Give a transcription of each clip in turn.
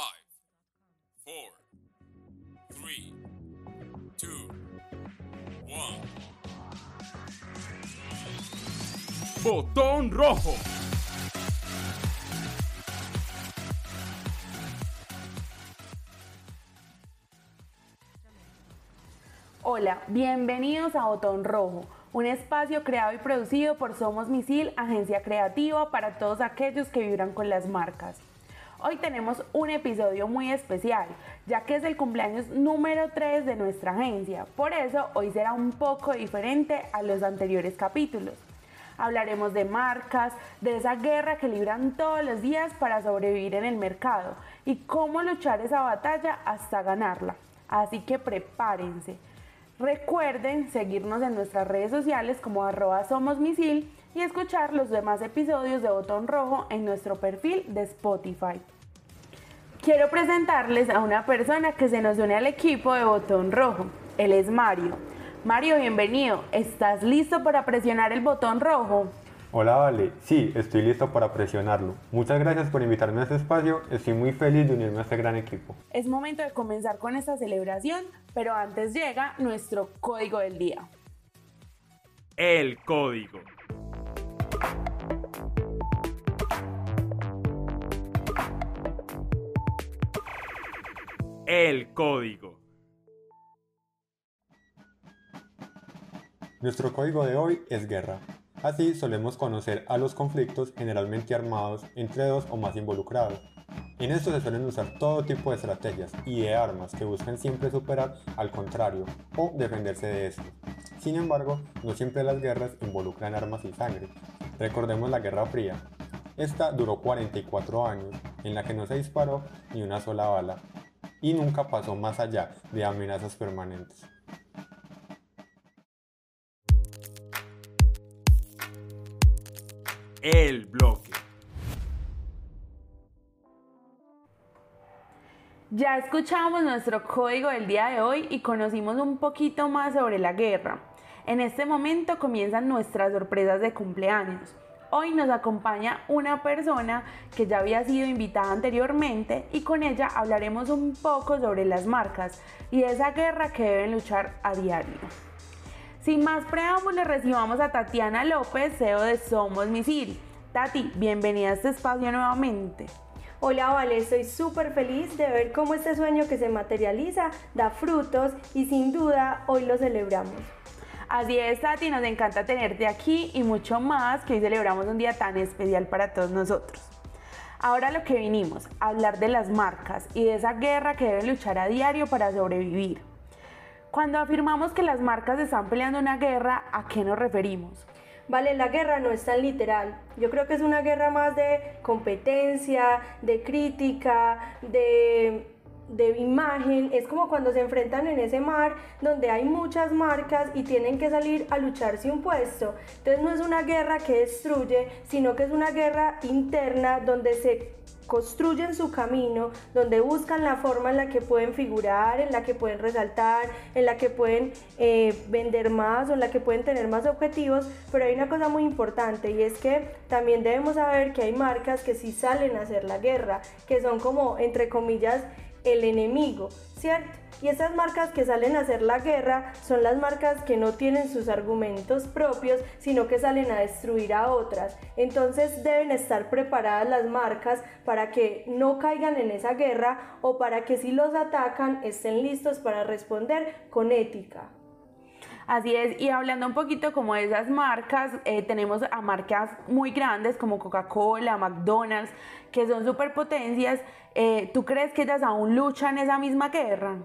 Five, four, three, two, one. Botón rojo. Hola, bienvenidos a Botón Rojo, un espacio creado y producido por Somos Misil, agencia creativa para todos aquellos que vibran con las marcas. Hoy tenemos un episodio muy especial, ya que es el cumpleaños número 3 de nuestra agencia, por eso hoy será un poco diferente a los anteriores capítulos. Hablaremos de marcas, de esa guerra que libran todos los días para sobrevivir en el mercado y cómo luchar esa batalla hasta ganarla. Así que prepárense. Recuerden seguirnos en nuestras redes sociales como arroba y escuchar los demás episodios de Botón Rojo en nuestro perfil de Spotify. Quiero presentarles a una persona que se nos une al equipo de Botón Rojo. Él es Mario. Mario, bienvenido. ¿Estás listo para presionar el botón rojo? Hola, Vale. Sí, estoy listo para presionarlo. Muchas gracias por invitarme a este espacio. Estoy muy feliz de unirme a este gran equipo. Es momento de comenzar con esta celebración, pero antes llega nuestro código del día. El código. El código. Nuestro código de hoy es guerra. Así solemos conocer a los conflictos generalmente armados entre dos o más involucrados. En esto se suelen usar todo tipo de estrategias y de armas que buscan siempre superar al contrario o defenderse de esto. Sin embargo, no siempre las guerras involucran armas y sangre. Recordemos la Guerra Fría. Esta duró 44 años en la que no se disparó ni una sola bala y nunca pasó más allá de amenazas permanentes. El bloque. Ya escuchamos nuestro código del día de hoy y conocimos un poquito más sobre la guerra. En este momento comienzan nuestras sorpresas de cumpleaños. Hoy nos acompaña una persona que ya había sido invitada anteriormente y con ella hablaremos un poco sobre las marcas y esa guerra que deben luchar a diario. Sin más preámbulos, recibamos a Tatiana López, CEO de Somos Misil. Tati, bienvenida a este espacio nuevamente. Hola, Vale, estoy súper feliz de ver cómo este sueño que se materializa da frutos y sin duda hoy lo celebramos. Así es, Tati, nos encanta tenerte aquí y mucho más que hoy celebramos un día tan especial para todos nosotros. Ahora lo que vinimos, hablar de las marcas y de esa guerra que deben luchar a diario para sobrevivir. Cuando afirmamos que las marcas están peleando una guerra, ¿a qué nos referimos? Vale, la guerra no es tan literal. Yo creo que es una guerra más de competencia, de crítica, de, de imagen. Es como cuando se enfrentan en ese mar donde hay muchas marcas y tienen que salir a lucharse un puesto. Entonces no es una guerra que destruye, sino que es una guerra interna donde se construyen su camino, donde buscan la forma en la que pueden figurar, en la que pueden resaltar, en la que pueden eh, vender más o en la que pueden tener más objetivos, pero hay una cosa muy importante y es que también debemos saber que hay marcas que sí salen a hacer la guerra, que son como, entre comillas, el enemigo, ¿cierto? Y esas marcas que salen a hacer la guerra son las marcas que no tienen sus argumentos propios, sino que salen a destruir a otras. Entonces deben estar preparadas las marcas para que no caigan en esa guerra o para que si los atacan estén listos para responder con ética. Así es, y hablando un poquito como de esas marcas, eh, tenemos a marcas muy grandes como Coca-Cola, McDonald's, que son superpotencias. Eh, ¿Tú crees que ellas aún luchan esa misma guerra?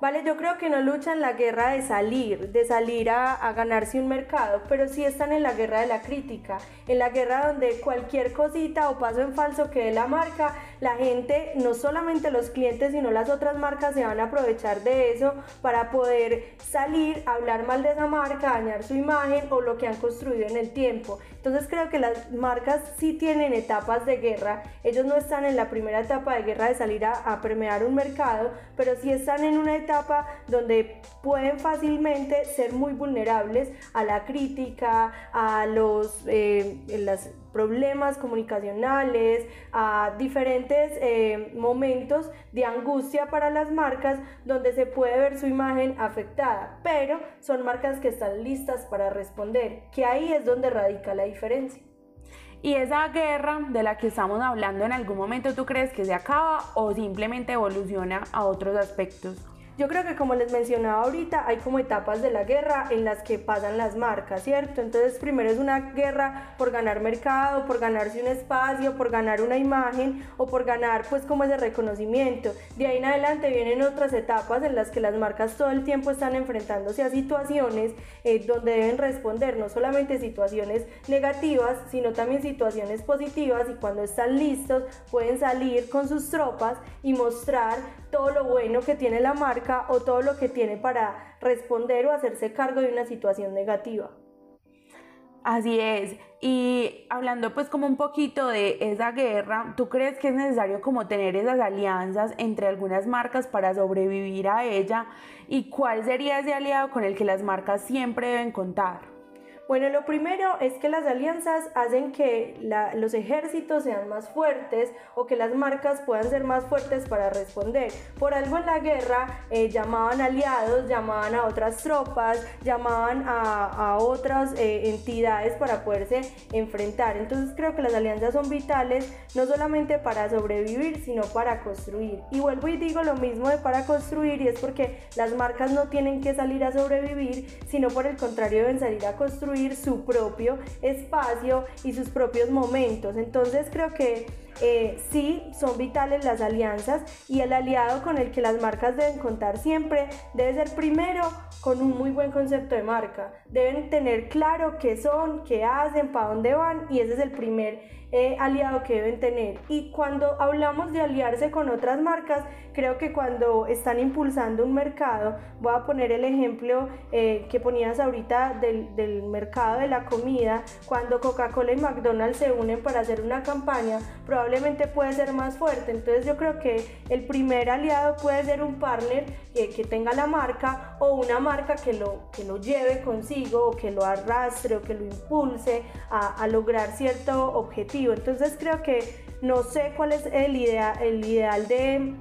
Vale, yo creo que no luchan la guerra de salir, de salir a, a, ganarse un mercado, pero sí están en la guerra de la crítica, en la guerra donde cualquier cosita o paso en falso que dé la marca, la gente, no solamente los clientes, sino las otras marcas se van a aprovechar de eso para poder salir, hablar mal de esa marca, dañar su imagen o lo que han construido en el tiempo. Entonces creo que las marcas sí tienen etapas de guerra, ellos no están en la primera etapa de guerra de salir a, premiar un mercado, pero sí están en una etapa donde pueden fácilmente ser muy vulnerables a la crítica, a los, eh, las problemas comunicacionales, a diferentes eh, momentos de angustia para las marcas donde se puede ver su imagen afectada, pero son marcas que están listas para responder, que ahí es donde radica la diferencia. ¿Y esa guerra de la que estamos hablando en algún momento tú crees que se acaba o simplemente evoluciona a otros aspectos? Yo creo que como les mencionaba ahorita, hay como etapas de la guerra en las que pasan las marcas, ¿cierto? Entonces primero es una guerra por ganar mercado, por ganarse un espacio, por ganar una imagen o por ganar pues como ese reconocimiento. De ahí en adelante vienen otras etapas en las que las marcas todo el tiempo están enfrentándose a situaciones eh, donde deben responder no solamente situaciones negativas, sino también situaciones positivas y cuando están listos pueden salir con sus tropas y mostrar todo lo bueno que tiene la marca o todo lo que tiene para responder o hacerse cargo de una situación negativa. Así es. Y hablando pues como un poquito de esa guerra, ¿tú crees que es necesario como tener esas alianzas entre algunas marcas para sobrevivir a ella? ¿Y cuál sería ese aliado con el que las marcas siempre deben contar? Bueno, lo primero es que las alianzas hacen que los ejércitos sean más fuertes o que las marcas puedan ser más fuertes para responder. Por algo en la guerra eh, llamaban aliados, llamaban a otras tropas, llamaban a, otras eh, entidades para poderse enfrentar. Entonces creo que las alianzas son vitales no solamente para sobrevivir, sino para construir. Y vuelvo y digo lo mismo de para construir y es porque las marcas no tienen que salir a sobrevivir, sino por el contrario deben salir a construir su propio espacio y sus propios momentos. Entonces creo que eh, sí son vitales las alianzas y el aliado con el que las marcas deben contar siempre debe ser primero con un muy buen concepto de marca. Deben tener claro qué son, qué hacen, para dónde van y ese es el primer eh, aliado que deben tener. Y cuando hablamos de aliarse con otras marcas, creo que cuando están impulsando un mercado, voy a poner el ejemplo eh, que ponías ahorita del, del mercado de la comida, cuando Coca-Cola y McDonald's se unen para hacer una campaña, probablemente puede ser más fuerte. Entonces yo creo que el primer aliado puede ser un partner que, que tenga la marca o una marca que lo, que lo lleve consigo o que lo arrastre o que lo impulse a, a lograr cierto objetivo entonces creo que no sé cuál es el, idea, el ideal de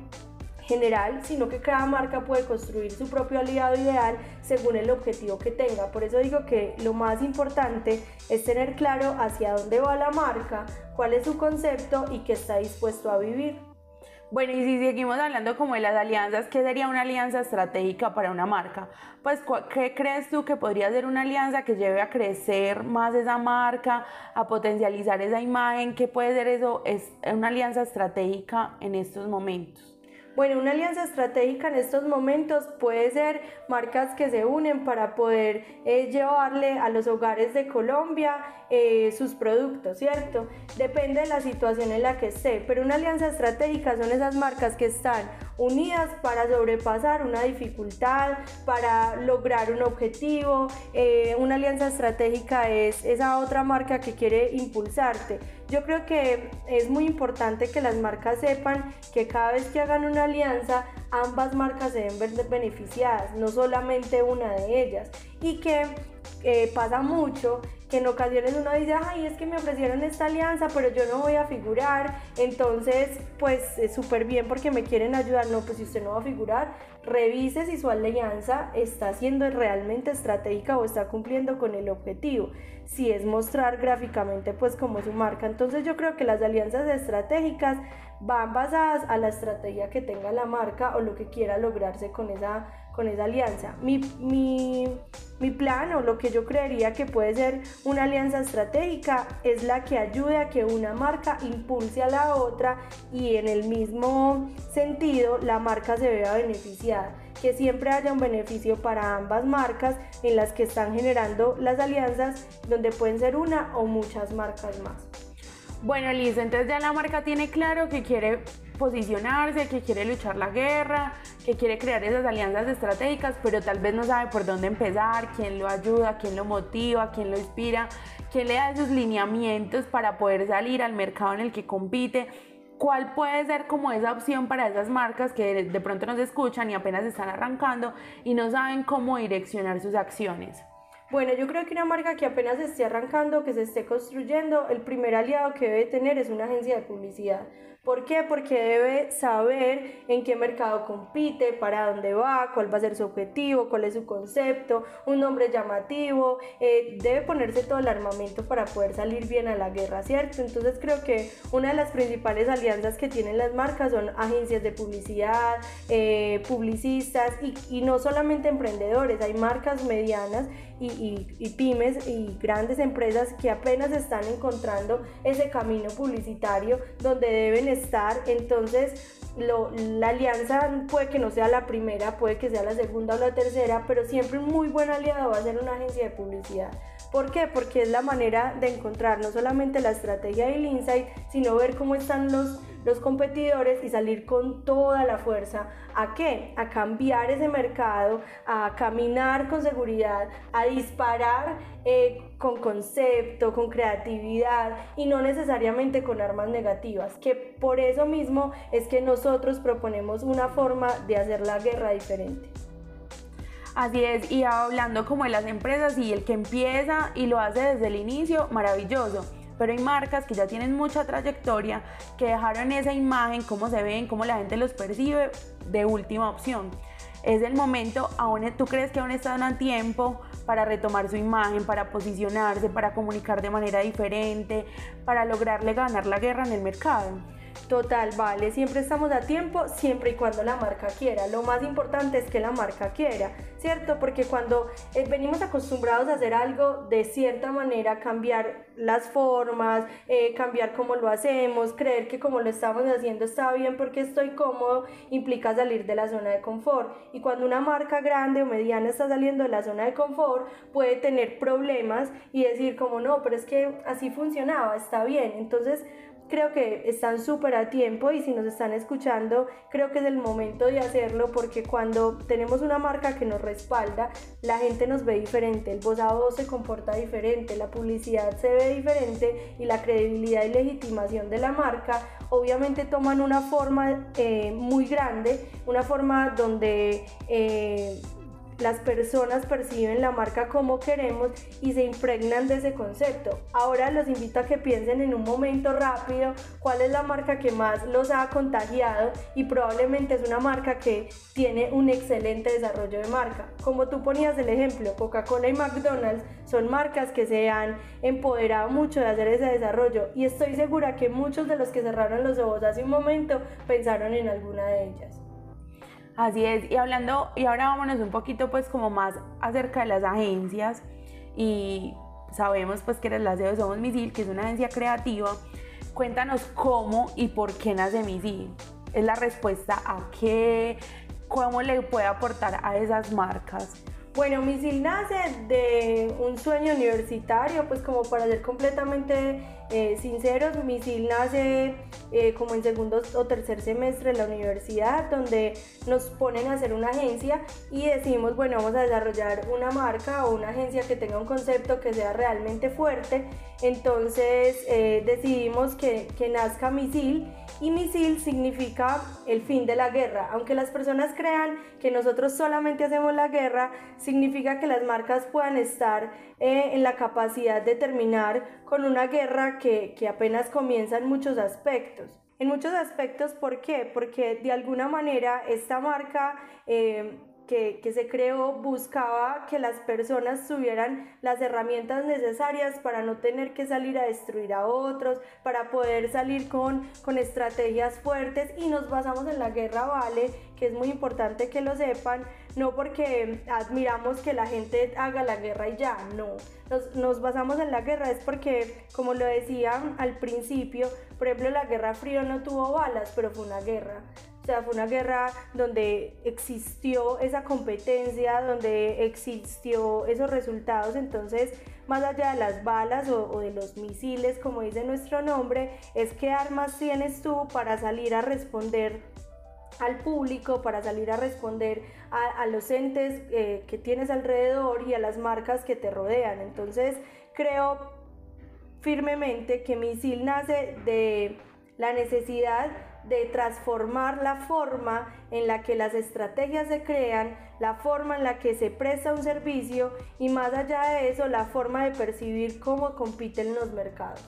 general, sino que cada marca puede construir su propio aliado ideal según el objetivo que tenga. Por eso digo que lo más importante es tener claro hacia dónde va la marca, cuál es su concepto y qué está dispuesto a vivir. Bueno, y si seguimos hablando como de las alianzas, ¿qué sería una alianza estratégica para una marca? Pues, ¿qué crees tú que podría ser una alianza que lleve a crecer más esa marca, a potencializar esa imagen? ¿Qué puede ser eso? Es una alianza estratégica en estos momentos. Bueno, una alianza estratégica en estos momentos puede ser marcas que se unen para poder eh, llevarle a los hogares de Colombia eh, sus productos, ¿cierto? Depende de la situación en la que esté, pero una alianza estratégica son esas marcas que están unidas para sobrepasar una dificultad, para lograr un objetivo. Eh, una alianza estratégica es esa otra marca que quiere impulsarte. Yo creo que es muy importante que las marcas sepan que cada vez que hagan una alianza, ambas marcas se deben ver beneficiadas, no solamente una de ellas. Y que pasa mucho que en ocasiones uno dice, ay, es que me ofrecieron esta alianza, pero yo no voy a figurar, entonces pues es súper bien porque me quieren ayudar, no, pues si usted no va a figurar, revise si su alianza está siendo realmente estratégica o está cumpliendo con el objetivo, si es mostrar gráficamente pues como su marca, entonces yo creo que las alianzas estratégicas van basadas a la estrategia que tenga la marca o lo que quiera lograrse con esa con esa alianza. Mi, mi, plan o lo que yo creería que puede ser una alianza estratégica es la que ayude a que una marca impulse a la otra y en el mismo sentido la marca se vea beneficiada que siempre haya un beneficio para ambas marcas en las que están generando las alianzas donde pueden ser una o muchas marcas más. Bueno, Liz, entonces ya la marca tiene claro que quiere posicionarse, que quiere luchar la guerra, que quiere crear esas alianzas estratégicas, pero tal vez no sabe por dónde empezar, quién lo ayuda, quién lo motiva, quién lo inspira, quién le da esos lineamientos para poder salir al mercado en el que compite. ¿Cuál puede ser como esa opción para esas marcas que de pronto nos escuchan y apenas están arrancando y no saben cómo direccionar sus acciones? Bueno, yo creo que una marca que apenas esté arrancando, que se esté construyendo, el primer aliado que debe tener es una agencia de publicidad. ¿Por qué? Porque debe saber en qué mercado compite, para dónde va, cuál va a ser su objetivo, cuál es su concepto, un nombre llamativo, eh, debe ponerse todo el armamento para poder salir bien a la guerra, ¿cierto? Entonces creo que una de las principales alianzas que tienen las marcas son agencias de publicidad, eh, publicistas y, y no solamente emprendedores, hay marcas medianas y, pymes y grandes empresas que apenas están encontrando ese camino publicitario donde deben estar. Entonces, la alianza puede que no sea la primera, puede que sea la segunda o la tercera, pero siempre un muy buen aliado va a ser una agencia de publicidad. ¿Por qué? Porque es la manera de encontrar no solamente la estrategia y el insight, sino ver cómo están los los competidores y salir con toda la fuerza. ¿A qué? A cambiar ese mercado, a caminar con seguridad, a disparar eh, con concepto, con creatividad y no necesariamente con armas negativas, que por eso mismo es que nosotros proponemos una forma de hacer la guerra diferente. Así es, y hablando como de las empresas y el que empieza y lo hace desde el inicio, maravilloso pero hay marcas que ya tienen mucha trayectoria, que dejaron esa imagen, cómo se ven, cómo la gente los percibe, de última opción. Es el momento, aún, ¿tú crees que aún están a tiempo para retomar su imagen, para posicionarse, para comunicar de manera diferente, para lograrle ganar la guerra en el mercado? Total, vale, siempre estamos a tiempo, siempre y cuando la marca quiera. Lo más importante es que la marca quiera, ¿cierto? Porque cuando eh, venimos acostumbrados a hacer algo de cierta manera, cambiar las formas, eh, cambiar cómo lo hacemos, creer que como lo estamos haciendo está bien porque estoy cómodo, implica salir de la zona de confort. Y cuando una marca grande o mediana está saliendo de la zona de confort, puede tener problemas y decir como no, pero es que así funcionaba, está bien. Entonces, creo que están súper a tiempo y si nos están escuchando, creo que es el momento de hacerlo porque cuando tenemos una marca que nos respalda, la gente nos ve diferente, el voz a voz se comporta diferente, la publicidad se ve diferente y la credibilidad y legitimación de la marca obviamente toman una forma eh, muy grande, una forma donde... Eh, las personas perciben la marca como queremos y se impregnan de ese concepto. Ahora los invito a que piensen en un momento rápido cuál es la marca que más los ha contagiado y probablemente es una marca que tiene un excelente desarrollo de marca. Como tú ponías el ejemplo, Coca-Cola y McDonald's son marcas que se han empoderado mucho de hacer ese desarrollo y estoy segura que muchos de los que cerraron los ojos hace un momento pensaron en alguna de ellas. Así es, y hablando, y ahora vámonos un poquito pues como más acerca de las agencias y sabemos pues que eres la CEO de Somos Misil, que es una agencia creativa. Cuéntanos cómo y por qué nace Misil. Es la respuesta a qué, cómo le puede aportar a esas marcas. Bueno, Misil nace de un sueño universitario, pues como para ser completamente eh, sinceros, Misil nace eh, como en segundo o tercer semestre de la universidad, donde nos ponen a hacer una agencia y decimos, bueno, vamos a desarrollar una marca o una agencia que tenga un concepto que sea realmente fuerte. Entonces eh, decidimos que, que nazca Misil y misil significa el fin de la guerra. Aunque las personas crean que nosotros solamente hacemos la guerra, significa que las marcas puedan estar eh, en la capacidad de terminar con una guerra que, apenas comienza en muchos aspectos. En muchos aspectos, ¿por qué? Porque de alguna manera esta marca eh, que, se creó buscaba que las personas tuvieran las herramientas necesarias para no tener que salir a destruir a otros, para poder salir con, con estrategias fuertes. Y nos basamos en la guerra vale, que es muy importante que lo sepan, no porque admiramos que la gente haga la guerra y ya, no, nos, nos basamos en la guerra es porque, como lo decía al principio, por ejemplo, la guerra fría no tuvo balas, pero fue una guerra. O sea, fue una guerra donde existió esa competencia, donde existió esos resultados. Entonces, más allá de las balas o, de los misiles, como dice nuestro nombre, es qué armas tienes tú para salir a responder al público, para salir a responder a, los entes eh, que tienes alrededor y a las marcas que te rodean. Entonces, creo firmemente que Misil nace de la necesidad de transformar la forma en la que las estrategias se crean, la forma en la que se presta un servicio y más allá de eso, la forma de percibir cómo compiten los mercados.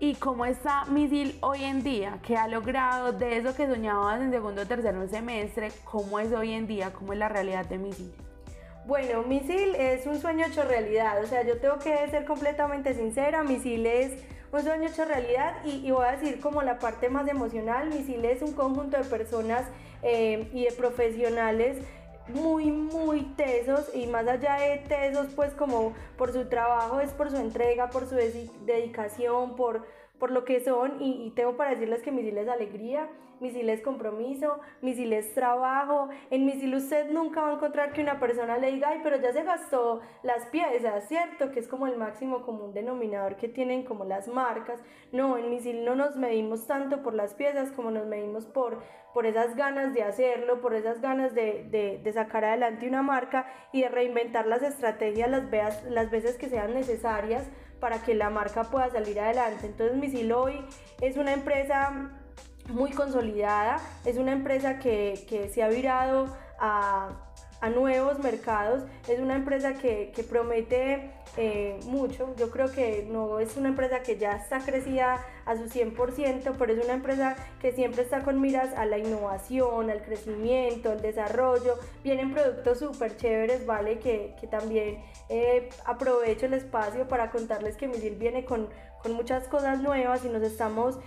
¿Y cómo está Misil hoy en día? ¿Qué ha logrado de eso que soñabas en segundo o tercer semestre? ¿Cómo es hoy en día? ¿Cómo es la realidad de Misil? Bueno, Misil es un sueño hecho realidad, o sea, yo tengo que ser completamente sincera, Misil es un sueño hecho realidad y, voy a decir como la parte más emocional, Misil es un conjunto de personas eh, y de profesionales muy, muy tesos y más allá de tesos, pues como por su trabajo, es por su entrega, por su dedicación, por, por lo que son y, y tengo para decirles que Misil es alegría, misil es compromiso, misil es trabajo. En misil usted nunca va a encontrar que una persona le diga, ay, pero ya se gastó las piezas, ¿cierto? Que es como el máximo común denominador que tienen como las marcas. No, en misil no nos medimos tanto por las piezas como nos medimos por, por esas ganas de hacerlo, por esas ganas de, de, sacar adelante una marca y de reinventar las estrategias las, veas, las veces que sean necesarias para que la marca pueda salir adelante. Entonces Misil hoy es una empresa muy consolidada, es una empresa que, que se ha virado a, a, nuevos mercados, es una empresa que, que promete eh, mucho, yo creo que no es una empresa que ya está crecida a su 100%, pero es una empresa que siempre está con miras a la innovación, al crecimiento, al desarrollo, vienen productos súper chéveres, ¿vale? Que, que también eh, aprovecho el espacio para contarles que Misil viene con, con muchas cosas nuevas y nos estamos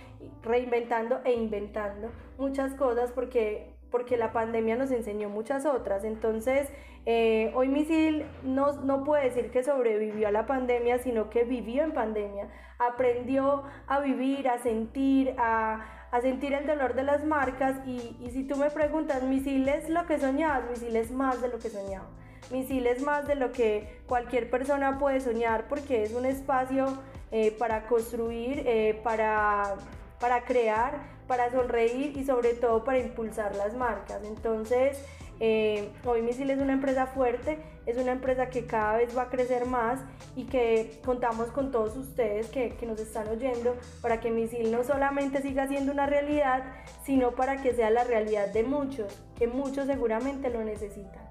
reinventando e inventando muchas cosas porque, porque la pandemia nos enseñó muchas otras. Entonces, eh, hoy Misil no, no puede decir que sobrevivió a la pandemia, sino que vivió en pandemia, aprendió a vivir, a sentir, a, a sentir el dolor de las marcas y, y si tú me preguntas, Misil es lo que soñabas, Misil es más de lo que soñaba. Misil es más de lo que cualquier persona puede soñar porque es un espacio eh, para construir, eh, para, para crear, para sonreír y sobre todo para impulsar las marcas. Entonces, eh, hoy Misil es una empresa fuerte, es una empresa que cada vez va a crecer más y que contamos con todos ustedes que, que, nos están oyendo para que Misil no solamente siga siendo una realidad, sino para que sea la realidad de muchos, que muchos seguramente lo necesitan.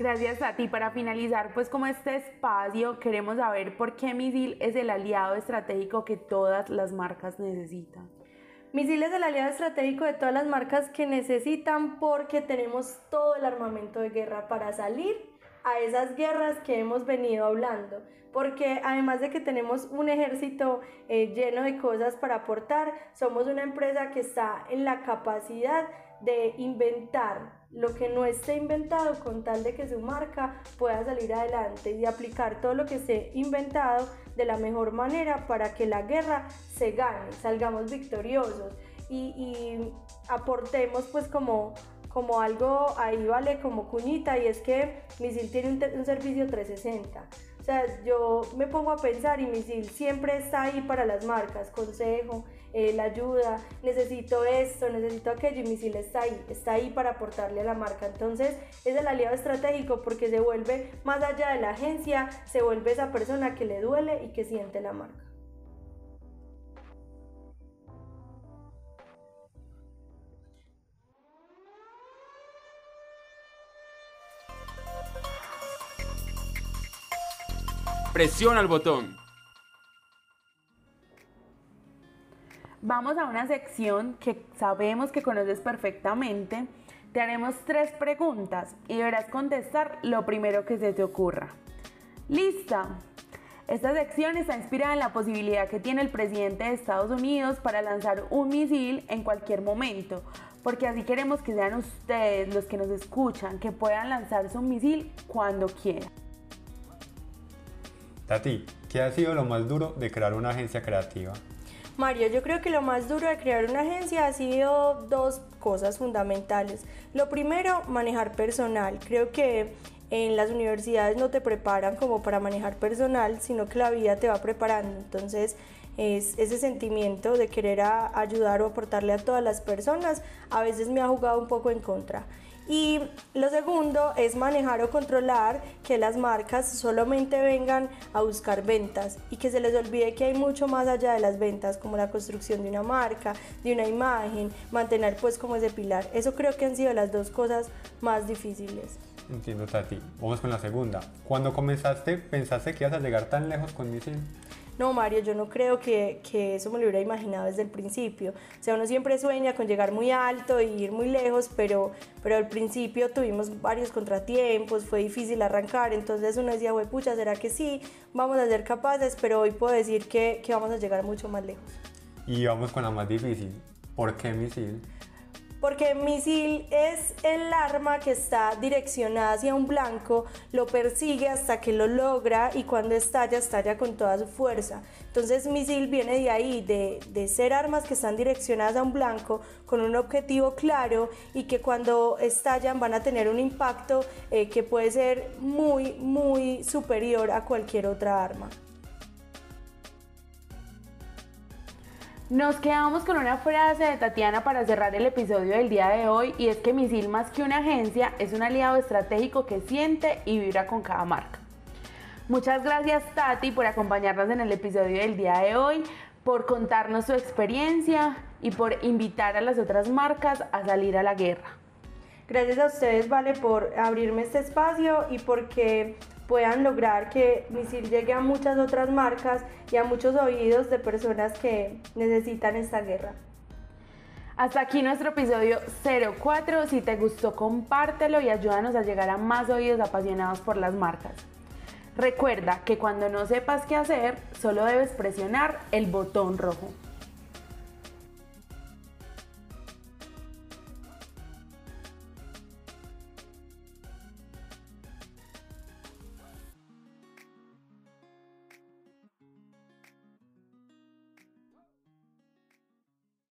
Gracias a ti. Para finalizar, pues como este espacio, queremos saber por qué Misil es el aliado estratégico que todas las marcas necesitan. Misil es el aliado estratégico de todas las marcas que necesitan porque tenemos todo el armamento de guerra para salir a esas guerras que hemos venido hablando. Porque además de que tenemos un ejército eh, lleno de cosas para aportar, somos una empresa que está en la capacidad de inventar lo que no esté inventado con tal de que su marca pueda salir adelante y aplicar todo lo que esté inventado de la mejor manera para que la guerra se gane, salgamos victoriosos. Y, aportemos pues como, como algo ahí vale como cuñita y es que Misil tiene un, un servicio 360 o sea, yo me pongo a pensar y Misil siempre está ahí para las marcas, consejo, eh, la ayuda, necesito esto, necesito aquello y Misil está ahí, está ahí para aportarle a la marca. Entonces es el aliado estratégico porque se vuelve más allá de la agencia, se vuelve esa persona que le duele y que siente la marca. Presiona el botón. Vamos a una sección que sabemos que conoces perfectamente. Te haremos tres preguntas y deberás contestar lo primero que se te ocurra. ¿Lista? Esta sección está inspirada en la posibilidad que tiene el presidente de Estados Unidos para lanzar un misil en cualquier momento, porque así queremos que sean ustedes los que nos escuchan, que puedan lanzarse un misil cuando quieran. Tati, ¿qué ha sido lo más duro de crear una agencia creativa? Mario, yo creo que lo más duro de crear una agencia ha sido dos cosas fundamentales. Lo primero, manejar personal. Creo que en las universidades no te preparan como para manejar personal, sino que la vida te va preparando. Entonces, es ese sentimiento de querer ayudar o aportarle a todas las personas, a veces me ha jugado un poco en contra. Y lo segundo es manejar o controlar que las marcas solamente vengan a buscar ventas y que se les olvide que hay mucho más allá de las ventas, como la construcción de una marca, de una imagen, mantener pues como ese pilar. Eso creo que han sido las dos cosas más difíciles. Entiendo, Tati. Vamos con la segunda. Cuando comenzaste, ¿pensaste que ibas a llegar tan lejos con Misil? No, Mario, yo no creo que, que, eso me lo hubiera imaginado desde el principio. O sea, uno siempre sueña con llegar muy alto y ir muy lejos, pero, pero al principio tuvimos varios contratiempos, fue difícil arrancar, entonces uno decía, güey, pucha, ¿será que sí? Vamos a ser capaces, pero hoy puedo decir que, que vamos a llegar mucho más lejos. Y vamos con la más difícil. ¿Por qué misil? Porque misil es el arma que está direccionada hacia un blanco, lo persigue hasta que lo logra y cuando estalla, estalla con toda su fuerza. Entonces misil viene de ahí, de, ser armas que están direccionadas a un blanco con un objetivo claro y que cuando estallan van a tener un impacto eh, que puede ser muy, muy superior a cualquier otra arma. Nos quedamos con una frase de Tatiana para cerrar el episodio del día de hoy y es que Misil más que una agencia es un aliado estratégico que siente y vibra con cada marca. Muchas gracias Tati por acompañarnos en el episodio del día de hoy, por contarnos su experiencia y por invitar a las otras marcas a salir a la guerra. Gracias a ustedes, Vale, por abrirme este espacio y porque puedan lograr que Misil llegue a muchas otras marcas y a muchos oídos de personas que necesitan esta guerra. Hasta aquí nuestro episodio 04. Si te gustó, compártelo y ayúdanos a llegar a más oídos apasionados por las marcas. Recuerda que cuando no sepas qué hacer, solo debes presionar el botón rojo.